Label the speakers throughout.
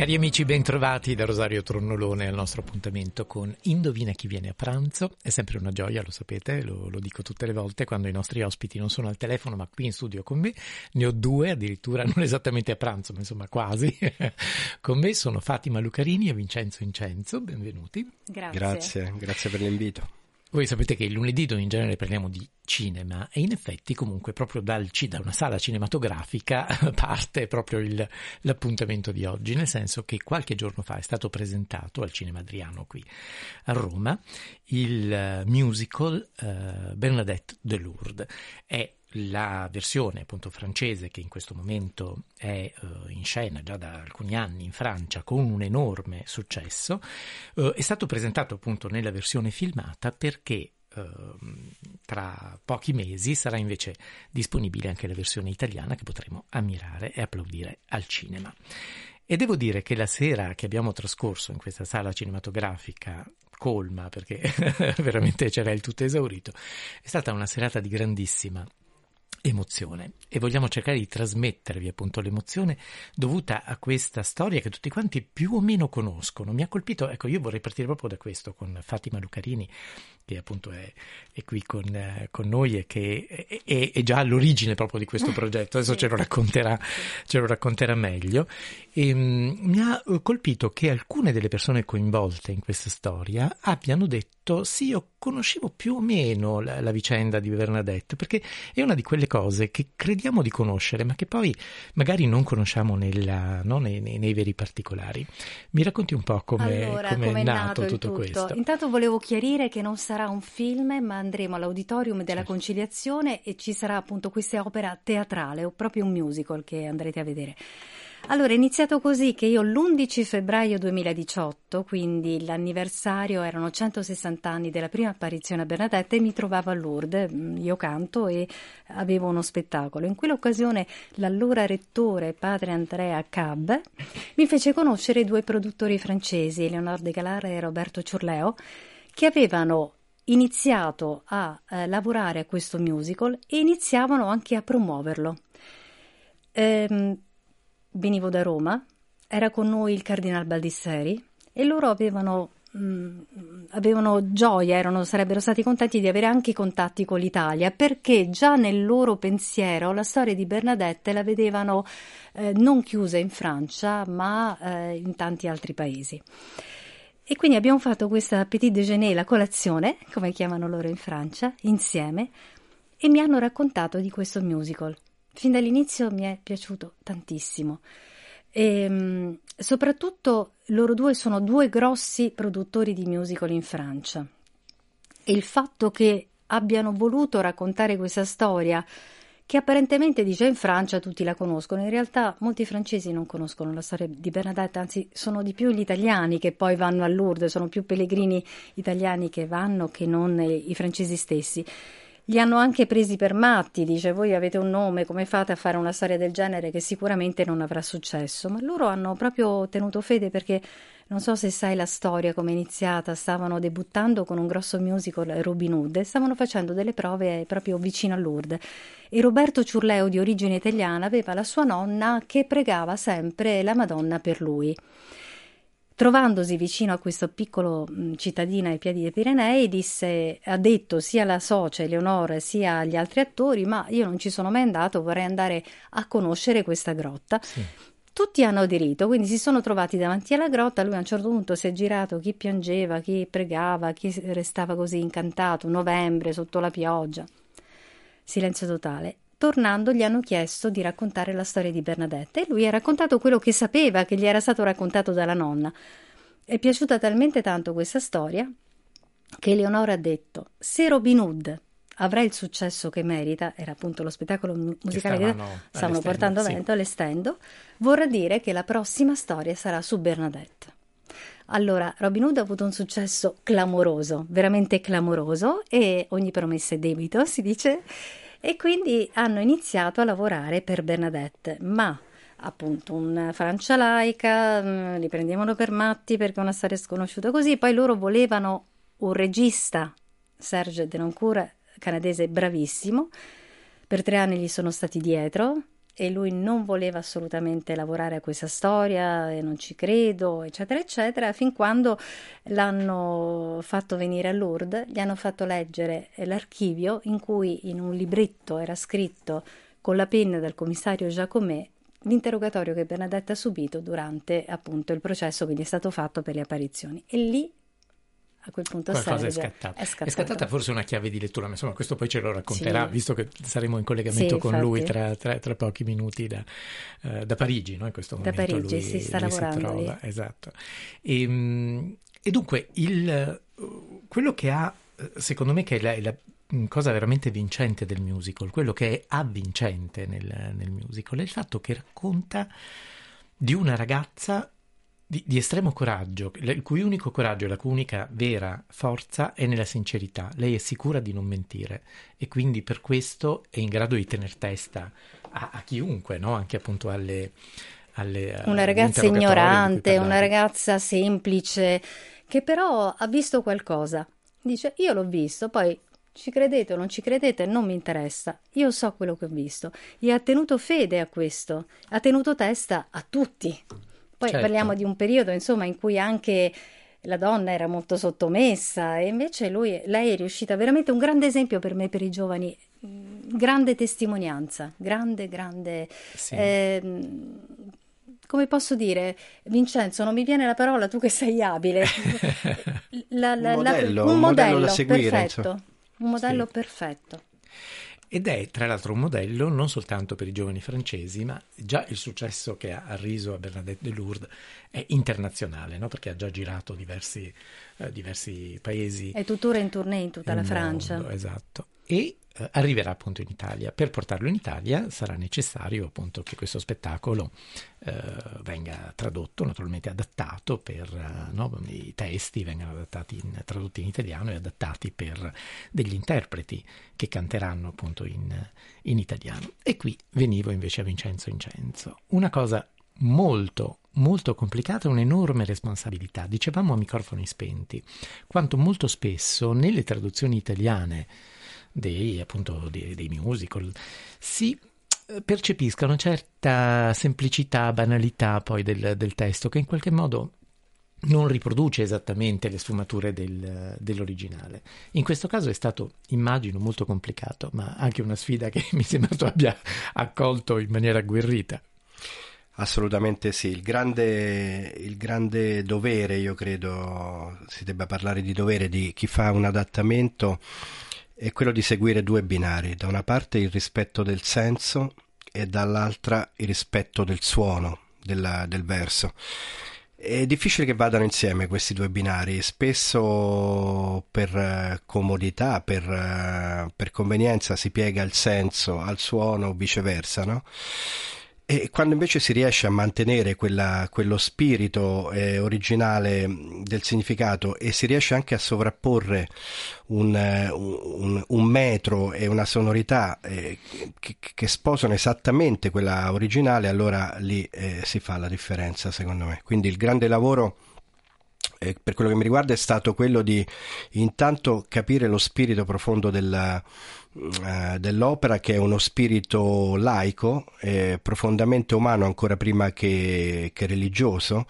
Speaker 1: Cari amici, bentrovati da Rosario Tronnolone al nostro appuntamento con Indovina chi viene a pranzo. È sempre una gioia, lo sapete, lo, lo, dico tutte le volte quando i nostri ospiti non sono al telefono ma qui in studio con me. Ne ho due, addirittura non esattamente a pranzo, ma insomma quasi. con me sono Fatima Lucarini e Vincenzo Incenzo. Benvenuti.
Speaker 2: Grazie.
Speaker 3: Grazie, grazie per l'invito.
Speaker 1: Voi sapete che il lunedì in genere parliamo di cinema e in effetti comunque proprio dal, da una sala cinematografica parte proprio il, l'appuntamento di oggi, nel senso che qualche giorno fa è stato presentato al Cinema Adriano qui a Roma il musical uh, Bernadette de Lourdes. È la versione appunto francese che in questo momento è uh, in scena già da alcuni anni in Francia con un enorme successo uh, è stato presentato appunto nella versione filmata perché uh, tra pochi mesi sarà invece disponibile anche la versione italiana che potremo ammirare e applaudire al cinema. E devo dire che la sera che abbiamo trascorso in questa sala cinematografica colma perché veramente c'era il tutto esaurito è stata una serata di grandissima emozione e vogliamo cercare di trasmettervi appunto l'emozione dovuta a questa storia che tutti quanti più o meno conoscono. Mi ha colpito, ecco, io vorrei partire proprio da questo con Fatima Lucarini che appunto è, è qui con, eh, con, noi e che è, è, già all'origine proprio di questo progetto, adesso ce lo racconterà, ce lo racconterà meglio. E, um, mi ha colpito che alcune delle persone coinvolte in questa storia abbiano detto sì, io conoscevo più o meno la, la vicenda di Bernadette, perché è una di quelle cose che crediamo di conoscere, ma che poi magari non conosciamo nella, no, nei, nei, nei, veri particolari. Mi racconti un po' come
Speaker 2: allora,
Speaker 1: è nato,
Speaker 2: nato
Speaker 1: tutto,
Speaker 2: tutto,
Speaker 1: questo?
Speaker 2: Intanto volevo chiarire che non sarà un film, ma andremo all'Auditorium della. Conciliazione e ci sarà appunto questa opera teatrale o proprio un musical che andrete a vedere. Allora, è iniziato così che io l'11 febbraio 2018, quindi l'anniversario erano 160 anni della prima apparizione a Bernadette e mi trovavo a Lourdes, mm, io canto e avevo uno spettacolo. In quell'occasione l'allora rettore, padre Andrea Cab, mi fece conoscere due produttori francesi, Leonard de Galar e Roberto Ciurleo, che avevano iniziato a eh, lavorare a questo musical e iniziavano anche a promuoverlo. Ehm, venivo da Roma, era con noi il Cardinal Baldisseri e loro avevano, mh, mm, avevano gioia, erano, sarebbero stati contenti di avere anche contatti con l'Italia perché già nel loro pensiero la storia di Bernadette la vedevano eh, non chiusa in Francia ma eh, in tanti altri paesi. E quindi abbiamo fatto questa petit déjeuner, la colazione, come chiamano loro in Francia, insieme, e mi hanno raccontato di questo musical. Fin dall'inizio mi è piaciuto tantissimo. E, ehm, soprattutto loro due sono due grossi produttori di musical in Francia. E il fatto che abbiano voluto raccontare questa storia, che apparentemente dice in Francia tutti la conoscono, in realtà molti francesi non conoscono la storia di Bernadette, anzi sono di più gli italiani che poi vanno a Lourdes, sono più pellegrini italiani che vanno che non i francesi stessi. Li hanno anche presi per matti, dice voi avete un nome, come fate a fare una storia del genere che sicuramente non avrà successo? Ma loro hanno proprio tenuto fede perché non so se sai la storia come è iniziata, stavano debuttando con un grosso musical Robin Hood e stavano facendo delle prove proprio vicino a Lourdes e Roberto Ciurleo di origine italiana aveva la sua nonna che pregava sempre la Madonna per lui. Trovandosi vicino a questo piccolo cittadino ai piedi dei Pirenei, disse, ha detto sia alla socia Eleonora sia agli altri attori: Ma io non ci sono mai andato, vorrei andare a conoscere questa grotta. Sì. Tutti hanno aderito, quindi si sono trovati davanti alla grotta. Lui a un certo punto si è girato, chi piangeva, chi pregava, chi restava così incantato. Novembre, sotto la pioggia. Silenzio totale. Tornando gli hanno chiesto di raccontare la storia di Bernadette e lui ha raccontato quello che sapeva, che gli era stato raccontato dalla nonna. È piaciuta talmente tanto questa storia che Eleonora ha detto: Se Robin Hood avrà il successo che merita, era appunto lo spettacolo musicale che stavano, che stavano portando avanti sì. all'estendo, vorrà dire che la prossima storia sarà su Bernadette. Allora, Robin Hood ha avuto un successo clamoroso, veramente clamoroso, e ogni promessa è debito, si dice, e quindi hanno iniziato a lavorare per Bernadette, ma appunto una Francia laica, mm, li prendevano per matti perché è una storia sconosciuta così, poi loro volevano un regista, Serge Denoncourt, canadese bravissimo, per tre anni gli sono stati dietro, e lui non voleva assolutamente lavorare a questa storia e non ci credo, eccetera, eccetera, fin quando l'hanno fatto venire a Lourdes, gli hanno fatto leggere l'archivio in cui in un libretto era scritto con la penna del commissario Giacomet l'interrogatorio che Bernadette ha subito durante appunto il processo che gli è stato fatto per le apparizioni. E lì a quel punto
Speaker 1: Qualcosa è scattata. è scattata. È scattata forse una chiave di lettura, ma insomma questo poi ce lo racconterà, sì. visto che saremo in collegamento sì, con infatti. lui tra, tra, tra, pochi minuti da, uh, da Parigi, no? in questo
Speaker 2: da
Speaker 1: momento.
Speaker 2: Da Parigi, lui, si sta lavorando si trova.
Speaker 1: Esatto. E, ehm, e dunque, il, quello che ha, secondo me, che è la, la cosa veramente vincente del musical, quello che è avvincente nel, nel musical, è il fatto che racconta di una ragazza di, di, estremo coraggio, il cui unico coraggio la cui unica vera forza è nella sincerità. Lei è sicura di non mentire e quindi per questo è in grado di tener testa a, a chiunque, no? anche appunto alle... alle
Speaker 2: una ragazza ignorante, una ragazza semplice, che però ha visto qualcosa. Dice, io l'ho visto, poi ci credete o non ci credete, non mi interessa. Io so quello che ho visto. E ha tenuto fede a questo, ha tenuto testa a tutti. Poi certo. parliamo di un periodo, insomma, in cui anche la donna era molto sottomessa e invece lui, lei è riuscita veramente un grande esempio per me, per i giovani, mm, grande testimonianza, grande, grande... Sì. Eh, come posso dire, Vincenzo, non mi viene la parola, tu che sei abile.
Speaker 3: La, la, un modello, un, un modello, modello da seguire,
Speaker 2: perfetto. Un modello sì. perfetto.
Speaker 1: Ed è tra l'altro un modello non soltanto per i giovani francesi, ma già il successo che ha arriso a Bernadette de Lourdes è internazionale, no? perché ha già girato diversi, eh, diversi paesi.
Speaker 2: È tuttora in tournée in tutta la Francia.
Speaker 1: Mondo, esatto. E eh, arriverà appunto in Italia. Per portarlo in Italia sarà necessario appunto che questo spettacolo eh, venga tradotto, naturalmente adattato per eh, no, i testi vengano adattati in, tradotti in italiano e adattati per degli interpreti che canteranno appunto in, in italiano. E qui venivo invece a Vincenzo Incenzo. Una cosa molto molto complicata un'enorme responsabilità. Dicevamo a microfoni spenti, quanto molto spesso nelle traduzioni italiane dei, appunto, dei, dei musical, si eh, percepisca una certa semplicità, banalità poi del, del, testo che in qualche modo non riproduce esattamente le sfumature del, dell'originale. In questo caso è stato, immagino, molto complicato, ma anche una sfida che mi sembra tu abbia accolto in maniera agguerrita.
Speaker 3: Assolutamente sì, il grande, il grande dovere, io credo si debba parlare di dovere di chi fa un adattamento è quello di seguire due binari, da una parte il rispetto del senso e dall'altra il rispetto del suono della, del verso. È difficile che vadano insieme questi due binari, spesso per eh, comodità, per, eh, per convenienza si piega il senso al suono o viceversa, no? E quando invece si riesce a mantenere quella, quello spirito eh, originale del significato e si riesce anche a sovrapporre un, un, un metro e una sonorità eh, che, che, sposano esattamente quella originale, allora lì eh, si fa la differenza secondo me. Quindi il grande lavoro eh, per quello che mi riguarda è stato quello di intanto capire lo spirito profondo della eh, dell'opera che è uno spirito laico, eh, profondamente umano ancora prima che, che religioso,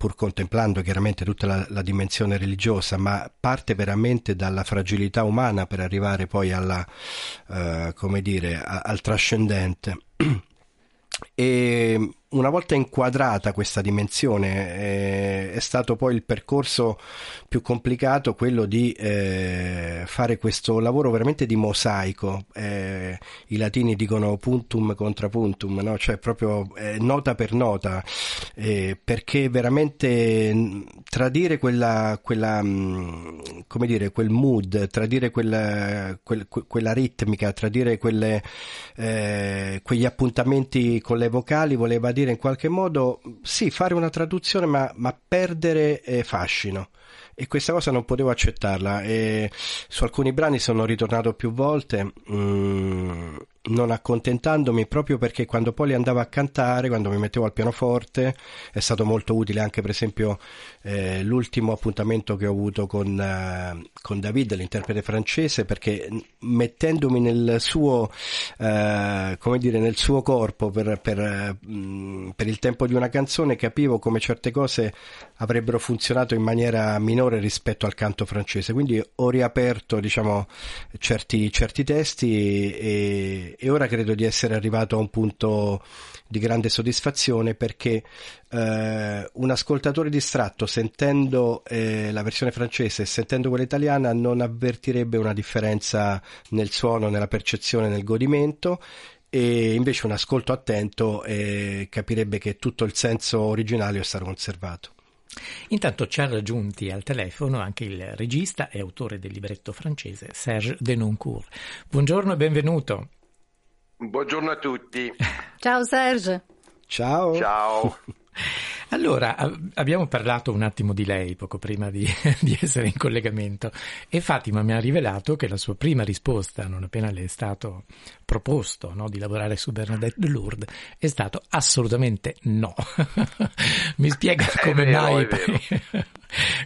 Speaker 3: pur contemplando chiaramente tutta la, la, dimensione religiosa, ma parte veramente dalla fragilità umana per arrivare poi alla, uh, come dire, a, al trascendente. E una volta inquadrata questa dimensione eh, è stato poi il percorso più complicato quello di eh, fare questo lavoro veramente di mosaico eh, i latini dicono puntum contra puntum no? cioè proprio eh, nota per nota eh, perché veramente tradire quella, quella, mh, come dire, quel mood, tradire quella, quel, quella ritmica, tradire quelle, eh, quegli appuntamenti con le vocali, voleva dire in qualche modo, sì, fare una traduzione ma, ma perdere eh, fascino. E questa cosa non potevo accettarla. E su alcuni brani sono ritornato più volte mm, non accontentandomi proprio perché quando poi li andavo a cantare, quando mi mettevo al pianoforte, è stato molto utile anche per esempio eh, l'ultimo appuntamento che ho avuto con, eh, con David, l'interprete francese, perché mettendomi nel suo, eh, come dire, nel suo corpo per, per, mm, per il tempo di una canzone capivo come certe cose avrebbero funzionato in maniera minore rispetto al canto francese, quindi ho riaperto diciamo, certi, certi testi e e, ora credo di essere arrivato a un punto di grande soddisfazione perché eh, un ascoltatore distratto sentendo eh, la versione francese e sentendo quella italiana non avvertirebbe una differenza nel suono, nella percezione, nel godimento e invece un ascolto attento eh, capirebbe che tutto il senso originario è stato conservato.
Speaker 1: Intanto ci ha raggiunti al telefono anche il regista e autore del libretto francese Serge Denoncourt. Buongiorno e benvenuto.
Speaker 4: Buongiorno a tutti.
Speaker 2: Ciao Serge.
Speaker 3: Ciao.
Speaker 4: Ciao.
Speaker 1: Allora, abbiamo parlato un attimo di lei poco prima di, di, essere in collegamento e Fatima mi ha rivelato che la sua prima risposta, non appena le è stato proposto no, di lavorare su Bernadette de Lourdes, è stato assolutamente no. mi spiega come
Speaker 4: vero,
Speaker 1: mai,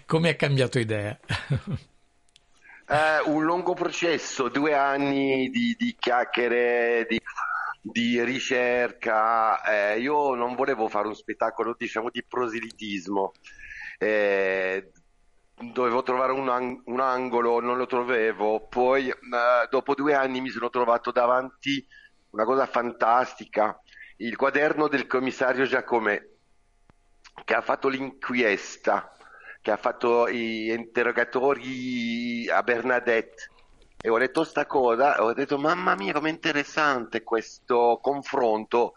Speaker 1: come ha cambiato idea.
Speaker 4: Eh, un lungo processo, due anni di, di chiacchiere, di, di ricerca. Eh, io non volevo fare un spettacolo, diciamo, di proselitismo. Eh, dovevo trovare un, un, angolo, non lo trovevo. Poi, eh, dopo due anni, mi sono trovato davanti una cosa fantastica: il quaderno del commissario Giacomè, che ha fatto l'inchiesta che ha fatto gli interrogatori a Bernadette. E ho letto sta cosa e ho detto mamma mia com'è interessante questo confronto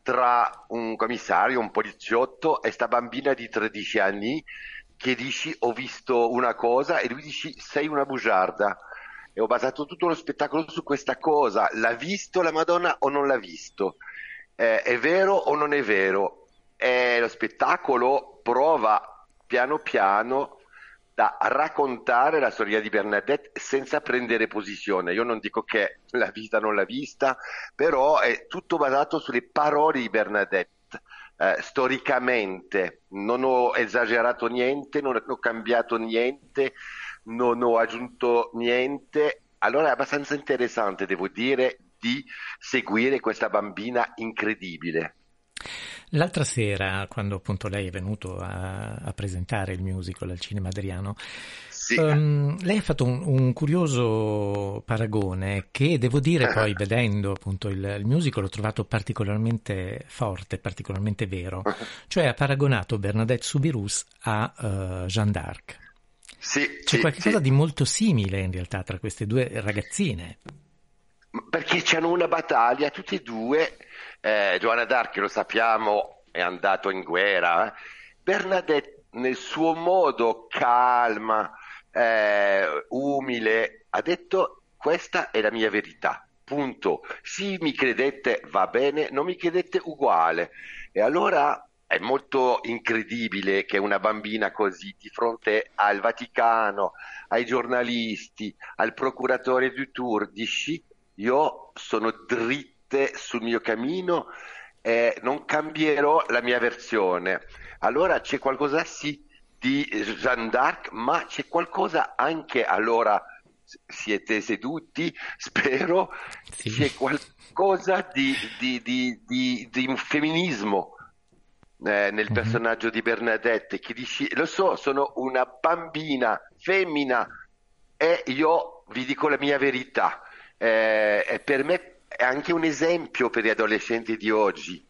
Speaker 4: tra un commissario, un poliziotto e sta bambina di 13 anni che dici ho visto una cosa e lui dici sei una bugiarda. E ho basato tutto lo spettacolo su questa cosa. L'ha visto la Madonna o non l'ha visto? Eh, è vero o non è vero? E lo spettacolo prova piano piano da raccontare la storia di Bernadette senza prendere posizione. Io non dico che l'ha vista o non l'ha vista, però è tutto basato sulle parole di Bernadette. Eh, storicamente non ho esagerato niente, non ho cambiato niente, non ho aggiunto niente. Allora è abbastanza interessante, devo dire, di seguire questa bambina incredibile.
Speaker 1: L'altra sera, quando appunto lei è venuto a, a presentare il musical al Cinema Adriano, sì. um, lei ha fatto un, un, curioso paragone che devo dire poi vedendo appunto il, il musical l'ho trovato particolarmente forte, particolarmente vero, cioè ha paragonato Bernadette Subirus a uh, Jeanne d'Arc.
Speaker 4: Sì,
Speaker 1: C'è
Speaker 4: sì,
Speaker 1: qualcosa
Speaker 4: sì.
Speaker 1: di molto simile in realtà tra queste due ragazzine.
Speaker 4: Perché c'hanno una battaglia, tutte e due eh, Giovanna d'Arc, lo sappiamo, è andato in guerra. Eh. Bernadette, nel suo modo calma, eh, umile, ha detto questa è la mia verità. Punto. Sì, mi credete, va bene, non mi credete, uguale. E allora è molto incredibile che una bambina così di fronte al Vaticano, ai giornalisti, al procuratore du Tour, dici io sono dritto sul mio cammino e non cambierò la mia versione. Allora c'è qualcosa sì di Jeanne d'Arc, ma c'è qualcosa anche allora siete seduti, spero, sì. c'è qualcosa di, di, di, di un femminismo eh, nel mhm. personaggio di Bernadette che dice, lo so, sono una bambina femmina e io vi dico la mia verità. Eh, per me è anche un esempio per gli adolescenti di oggi.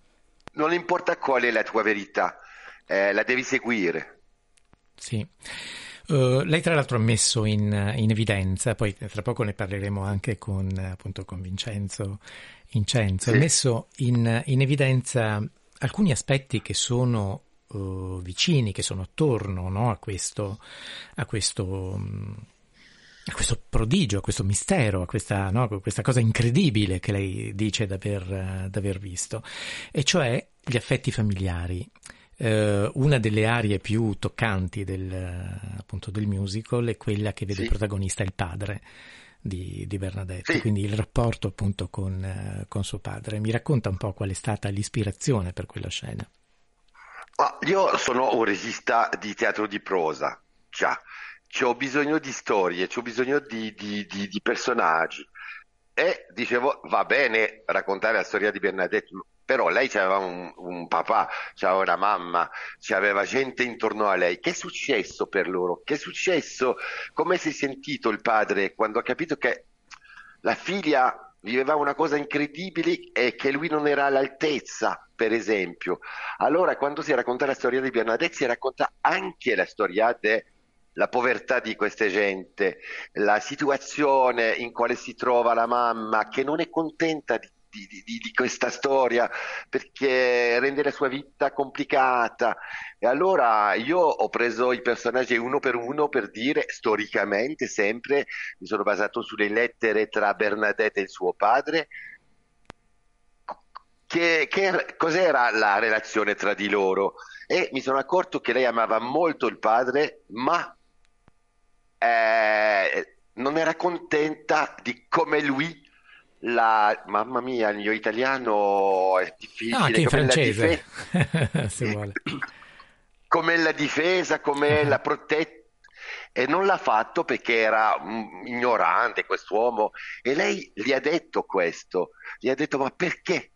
Speaker 4: Non importa qual è la tua verità, eh, la devi seguire.
Speaker 1: Sì. Uh, lei tra l'altro ha messo in, in, evidenza, poi tra poco ne parleremo anche con, appunto, con Vincenzo Incenzo, sì. ha messo in, in, evidenza alcuni aspetti che sono uh, vicini, che sono attorno no, a questo, a questo um, a questo prodigio, a questo mistero, a questa, no, questa cosa incredibile che lei dice d'aver, d'aver visto, e cioè gli affetti familiari. Uh, una delle aree più toccanti del, appunto, del musical è quella che vede sì. protagonista il padre di, di Bernadette, sì. quindi il rapporto appunto con, con, suo padre. Mi racconta un po' qual è stata l'ispirazione per quella scena.
Speaker 4: Io sono un regista di teatro di prosa, già, ho bisogno di storie, ho bisogno di, di, di, di personaggi. E dicevo, va bene raccontare la storia di Bernadette, però lei aveva un, un, papà, aveva una mamma, aveva gente intorno a lei. Che è successo per loro? Che è successo? Come si è sentito il padre quando ha capito che la figlia viveva una cosa incredibile e che lui non era all'altezza, per esempio. Allora, quando si racconta la storia di Bernadette, si racconta anche la storia della povertà di questa gente, la situazione in quale si trova la mamma che non è contenta di di, di, di, questa storia perché rende la sua vita complicata. E allora io ho preso i personaggi uno per uno per dire storicamente sempre, mi sono basato sulle lettere tra Bernadette e il suo padre. Che, che, cos'era la relazione tra di loro? E mi sono accorto che lei amava molto il padre, ma eh, non era contenta di come lui la, mamma mia, il mio italiano è difficile.
Speaker 1: Anche in francese, se vuole.
Speaker 4: Come la difesa, come la protetta. E non l'ha fatto perché era ignorante quest'uomo. E lei gli ha detto questo. Gli ha detto, ma perché?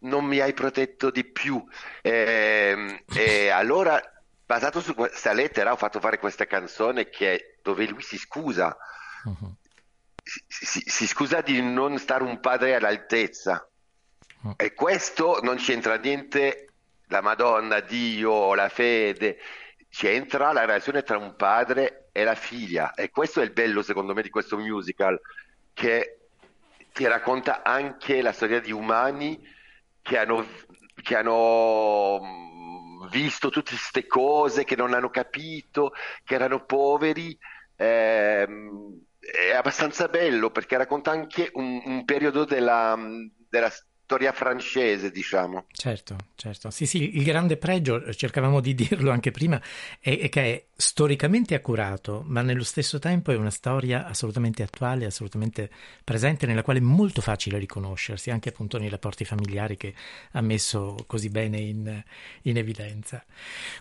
Speaker 4: non mi hai protetto di più. E, ehm, e, allora, basato su questa lettera, ho fatto fare questa canzone che, dove lui si scusa. Uh-huh si, si, scusa di non stare un padre all'altezza. Oh. E questo non c'entra niente la Madonna, Dio, la fede, c'entra la relazione tra un padre e la figlia. E questo è il bello, secondo me, di questo musical, che ti racconta anche la storia di umani che hanno, che hanno visto tutte queste cose, che non hanno capito, che erano poveri. Ehm, è abbastanza bello perché racconta anche un, un periodo della, della storia francese, diciamo.
Speaker 1: Certo, certo. Sì, sì, il grande pregio, cercavamo di dirlo anche prima, è, è che è storicamente accurato, ma nello stesso tempo è una storia assolutamente attuale, assolutamente presente, nella quale è molto facile riconoscersi, anche appunto nei rapporti familiari che ha messo così bene in, in evidenza.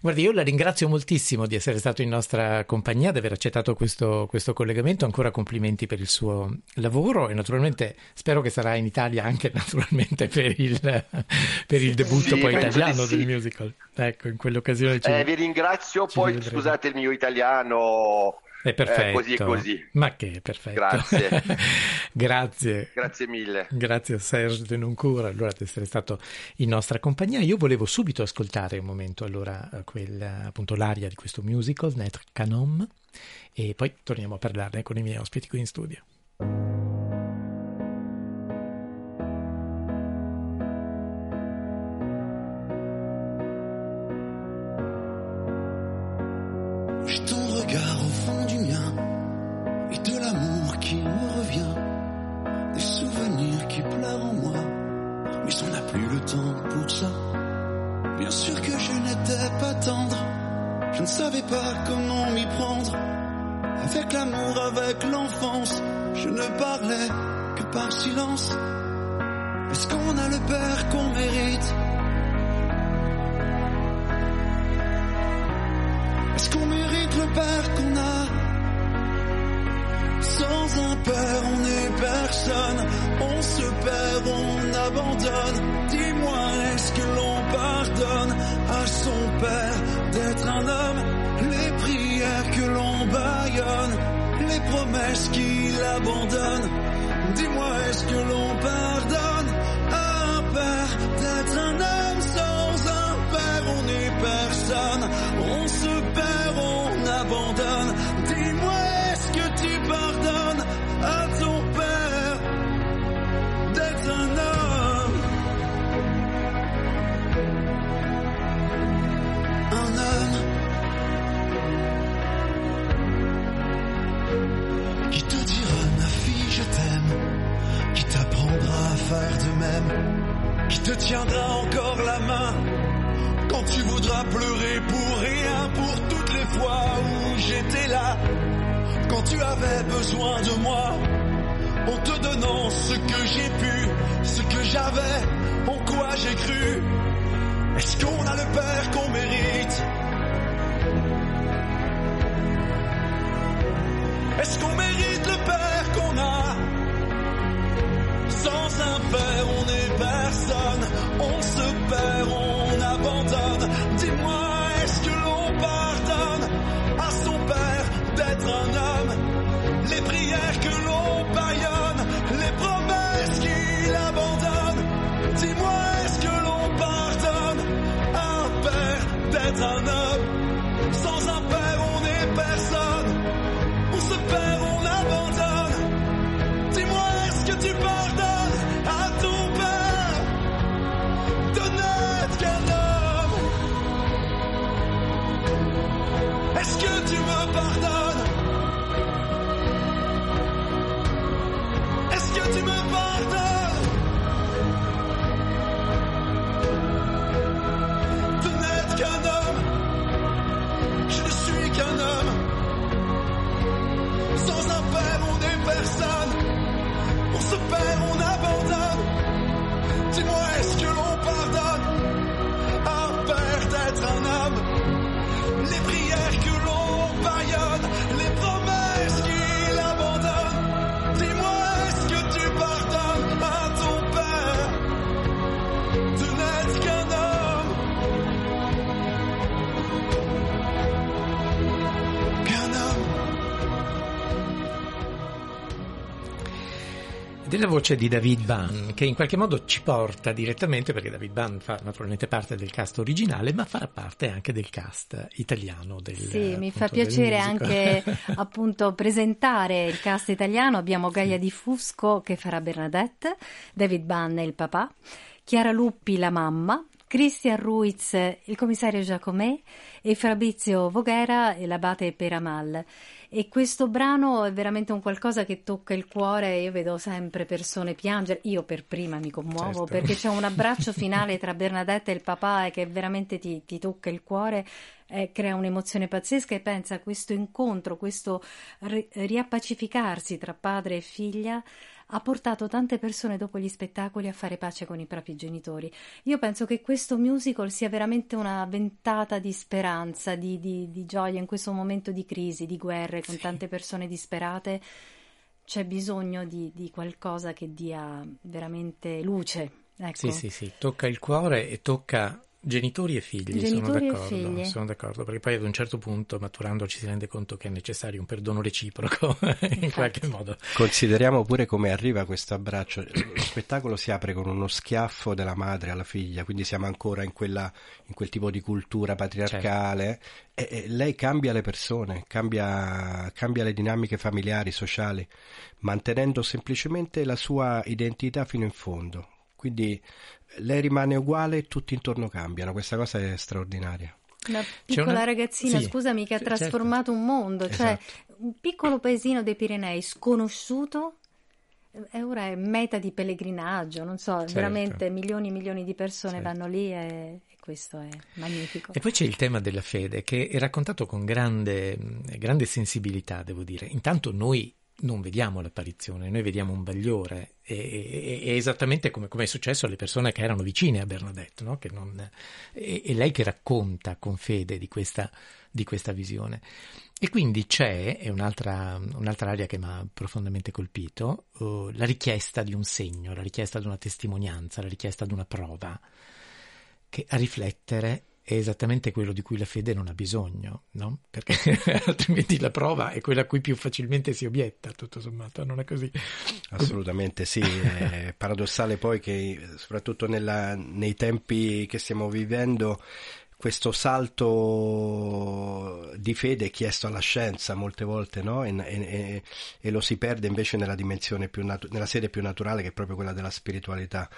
Speaker 1: Guardi, io la ringrazio moltissimo di essere stato in nostra compagnia, di aver accettato questo, questo collegamento, ancora complimenti per il suo lavoro e naturalmente spero che sarà in Italia anche naturalmente per il, per il debutto sì, poi italiano sì. del musical. Ecco, in quell'occasione ci,
Speaker 4: eh, vi ringrazio, poi scusate il mio italiano
Speaker 1: è perfetto.
Speaker 4: Eh, così e così.
Speaker 1: Ma che perfetto.
Speaker 4: Grazie.
Speaker 1: Grazie.
Speaker 4: Grazie mille.
Speaker 1: Grazie a Serge de Noncourt allora di essere stato in nostra compagnia. Io volevo subito ascoltare un momento allora quel, appunto l'aria di questo musical, Netre Canom, e poi torniamo a parlarne con i miei ospiti qui in studio.
Speaker 5: J'ai ton regard au fond du mien et de l'amour qui me revient, des souvenirs qui pleurent en moi, mais on n'a plus le temps pour ça. Bien sûr que je n'étais pas tendre, je ne savais pas comment m'y prendre. Avec l'amour, avec l'enfance, je ne parlais que par silence. Est-ce qu'on a le père qu'on mérite? On se perd, on abandonne. Dis-moi, est-ce que tu pardonnes à ton père d'être un homme? Un homme qui te dira, ma fille, je t'aime, qui t'apprendra à faire de même, qui te tiendra encore la main pleurer pour rien, pour toutes les fois où j'étais là, quand tu avais besoin de moi, en te donnant ce que j'ai pu, ce que j'avais, en quoi j'ai cru. Est-ce qu'on a le Père qu'on mérite? Est-ce qu'on mérite le Père qu'on a? Sans un Père, on n'est personne.
Speaker 1: Della voce di David Ban, che in qualche modo ci porta direttamente, perché David Ban fa naturalmente parte del cast originale, ma farà parte anche del cast italiano. Del,
Speaker 2: Sì, mi
Speaker 1: appunto,
Speaker 2: fa
Speaker 1: del
Speaker 2: piacere anche appunto presentare il cast italiano. Abbiamo Gaia Di Fusco che farà Bernadette, David Bann il papà, Chiara Luppi la mamma, Christian Ruiz il commissario Giacomè e Fabrizio Voghera e l'abate Peramal. E questo brano è veramente un qualcosa che tocca il cuore. Io vedo sempre persone piangere. Io per prima mi commuovo
Speaker 1: Certo.
Speaker 2: perché c'è un abbraccio finale tra Bernadette e il papà e che veramente ti, ti tocca il cuore eh, crea un'emozione pazzesca e pensa a questo incontro, questo ri- riappacificarsi tra padre e figlia ha portato tante persone dopo gli spettacoli a fare pace con i propri genitori. Io penso che questo musical sia veramente una ventata di speranza, di, di- di gioia in questo momento di crisi, di guerre, con
Speaker 1: Sì.
Speaker 2: tante persone disperate. C'è bisogno di, di qualcosa che dia veramente luce. Ecco.
Speaker 1: Sì, sì, sì, tocca il cuore e tocca genitori e figli,
Speaker 2: Genitori e
Speaker 1: sono d'accordo,
Speaker 2: figli.
Speaker 1: sono d'accordo, perché poi ad un certo punto, maturando, ci si rende conto che è necessario un perdono reciproco, in qualche modo.
Speaker 3: Consideriamo pure come arriva questo abbraccio. Lo spettacolo si apre con uno schiaffo della madre alla figlia, quindi siamo ancora in, quella, in quel tipo di cultura patriarcale. E, e lei cambia le persone, cambia, cambia le dinamiche familiari, sociali, mantenendo semplicemente la sua identità fino in fondo. Quindi lei rimane uguale e tutti intorno cambiano. Questa cosa è straordinaria.
Speaker 2: Una piccola
Speaker 1: una-
Speaker 2: ragazzina,
Speaker 1: sì,
Speaker 2: scusami, che ha
Speaker 1: certo.
Speaker 2: trasformato un mondo, cioè
Speaker 1: Esatto.
Speaker 2: un piccolo paesino dei Pirenei sconosciuto e ora è meta di pellegrinaggio, non so,
Speaker 1: Certo.
Speaker 2: veramente milioni e milioni di persone
Speaker 1: Certo.
Speaker 2: vanno lì e, e questo è magnifico.
Speaker 1: E poi c'è il tema della fede che è raccontato con grande, grande sensibilità, devo dire. Intanto noi non vediamo l'apparizione, noi vediamo un bagliore, e, e- e- esattamente come, come è successo alle persone che erano vicine a Bernadette, no? Non- è, è lei che racconta con fede di questa, di questa visione. E quindi c'è, è un'altra, un'altra area che mi ha profondamente colpito, uh, la richiesta di un segno, la richiesta di una testimonianza, la richiesta di una prova, che a riflettere è esattamente quello di cui la fede non ha bisogno, no? Perché altrimenti la prova è quella a cui più facilmente si obietta, tutto sommato, non è così?
Speaker 3: Assolutamente sì, è paradossale poi che soprattutto nella- nei tempi che stiamo vivendo questo salto di fede è chiesto alla scienza molte volte no? e, e- e lo si perde invece nella dimensione più natu- nella sede più naturale che è proprio quella della spiritualità.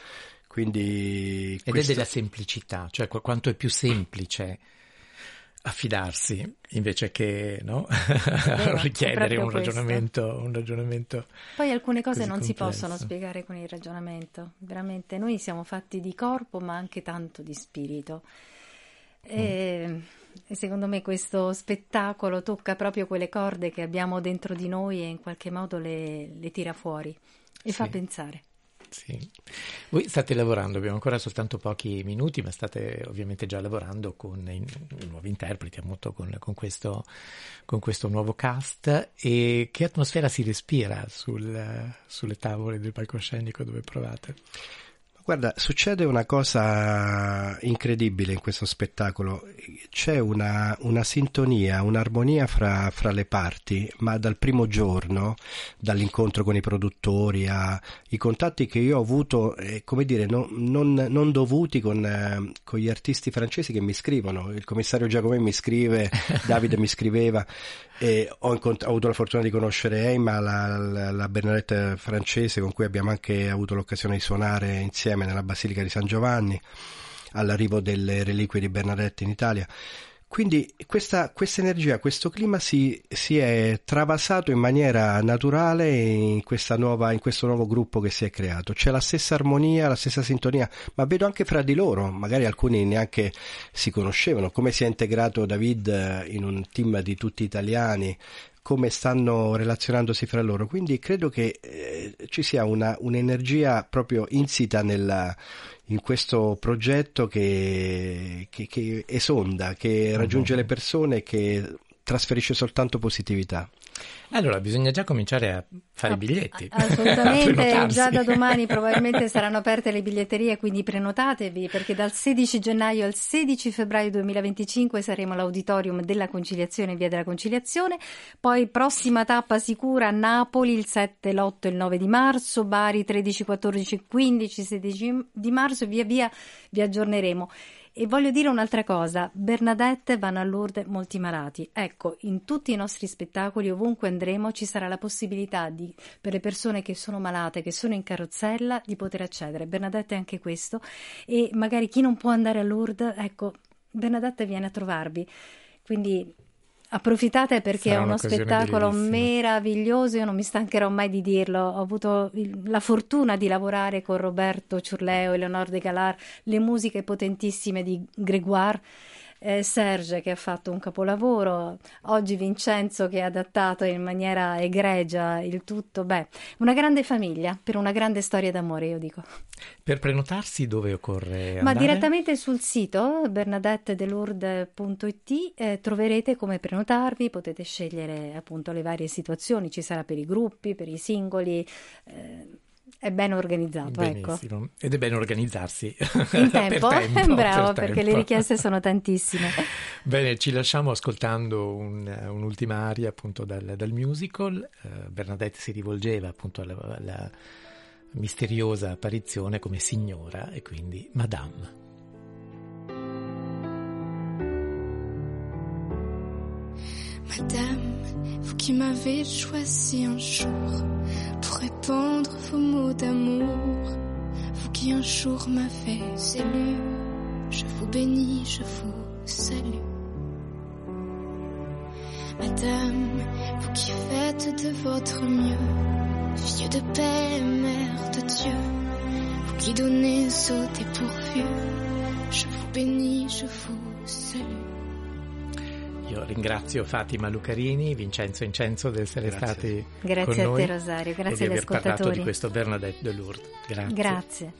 Speaker 3: Quindi
Speaker 1: Ed
Speaker 3: questo-
Speaker 1: è della semplicità, cioè qu- quanto è più semplice affidarsi invece che no? richiedere un ragionamento, un ragionamento,
Speaker 2: Poi alcune cose non
Speaker 1: complesso.
Speaker 2: si possono spiegare con il ragionamento, veramente noi siamo fatti di corpo ma anche tanto di spirito. E, mm. e secondo me questo spettacolo tocca proprio quelle corde che abbiamo dentro di noi e in qualche modo le, le tira fuori e sì. fa pensare.
Speaker 1: Sì. Voi state lavorando, abbiamo ancora soltanto pochi minuti, ma state ovviamente già lavorando con i, nuovi interpreti, appunto con, con, questo, con, questo, nuovo cast. E che atmosfera si respira sul, sulle tavole del palcoscenico dove provate?
Speaker 3: Guarda, succede una cosa incredibile in questo spettacolo. C'è una, una sintonia, un'armonia fra, fra, le parti, ma dal primo giorno, dall'incontro con i produttori, ai contatti che io ho avuto, eh, come dire, no, non, non, dovuti con, eh, con, gli artisti francesi che mi scrivono. Il commissario Giacomè mi scrive, Davide mi scriveva. E ho, incont- ho, avuto la fortuna di conoscere Eima, la, la, la, Bernadette francese, con cui abbiamo anche avuto l'occasione di suonare insieme nella Basilica di San Giovanni, all'arrivo delle reliquie di Bernadette in Italia. Quindi questa, questa energia, questo clima si, si, è travasato in maniera naturale in, nuova, in, questo nuovo gruppo che si è creato. C'è la stessa armonia, la stessa sintonia, ma vedo anche fra di loro, magari alcuni neanche si conoscevano, come si è integrato David in un team di tutti italiani, come stanno relazionandosi fra loro. Quindi credo che eh, ci sia una, un'energia proprio insita nella, in questo progetto che, che, che esonda, che raggiunge le persone, che trasferisce soltanto positività.
Speaker 1: Allora, bisogna già cominciare a fare i biglietti.
Speaker 2: Assolutamente, già da domani probabilmente saranno aperte le biglietterie, quindi prenotatevi perché dal 16 gennaio al 16 febbraio 2025 saremo all'Auditorium della Conciliazione, Via della Conciliazione, poi prossima tappa sicura a Napoli il 7, l'8 e il 9 di marzo, Bari 13, 14, 15, 16 di marzo e via via vi aggiorneremo. E voglio dire un'altra cosa, Bernadette vanno a Lourdes molti malati. Ecco, in tutti i nostri spettacoli, ovunque andremo, ci sarà la possibilità di, per le persone che sono malate, che sono in carrozzella, di poter accedere. Bernadette è anche questo. E magari chi non può andare a Lourdes, ecco, Bernadette viene a trovarvi. Quindi Approfittate perché Sarà è uno spettacolo bellissima. meraviglioso, io non mi stancherò mai di dirlo. Ho avuto la fortuna di lavorare con Roberto Ciurleo e Leonor De Galar, le musiche potentissime di Grégoire eh, Serge che ha fatto un capolavoro, oggi Vincenzo che ha adattato in maniera egregia il tutto. Beh, una grande famiglia per una grande storia d'amore, io dico.
Speaker 1: Per prenotarsi dove occorre andare?
Speaker 2: Ma direttamente sul sito bernadettedelourdes.it eh, troverete come prenotarvi, potete scegliere appunto le varie situazioni, ci sarà per i gruppi, per i singoli. Eh, è ben organizzato, ecco.
Speaker 1: Benissimo. ecco. Ed è bene organizzarsi.
Speaker 2: In tempo,
Speaker 1: per tempo
Speaker 2: bravo,
Speaker 1: per
Speaker 2: perché
Speaker 1: tempo.
Speaker 2: le richieste sono tantissime.
Speaker 1: Bene, ci lasciamo ascoltando un, un'ultima aria appunto dal, dal musical. Uh, Bernadette si rivolgeva appunto alla, alla misteriosa apparizione come signora e quindi Madame.
Speaker 6: Madame, vous qui m'avez choisi un jour pour répandre vos mots d'amour, vous qui un jour m'avez élu, je vous bénis, je vous salue. Madame, vous qui faites de votre mieux, fille de paix, mère de Dieu, vous qui donnez au dépourvu, je vous bénis, je vous salue.
Speaker 1: Io ringrazio Fatima Lucarini, Vincenzo Incenzo di essere
Speaker 3: Grazie.
Speaker 1: stati
Speaker 2: Grazie
Speaker 1: con
Speaker 2: a
Speaker 1: noi
Speaker 2: te Rosario,
Speaker 1: e di
Speaker 2: grazie agli
Speaker 1: aver parlato di
Speaker 2: ascoltatori.
Speaker 1: questo Bernadette de Lourdes. Grazie.
Speaker 2: Grazie.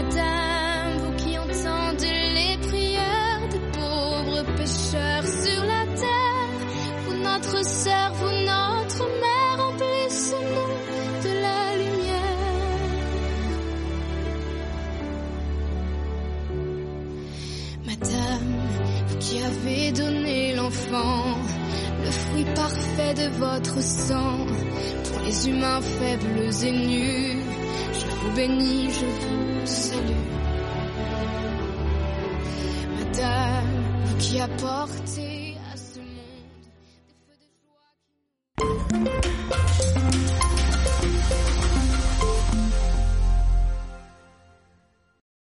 Speaker 6: Pour votre sang, pour les humains faibles et nus, je vous bénis, je vous salue. Madame, vous qui apportez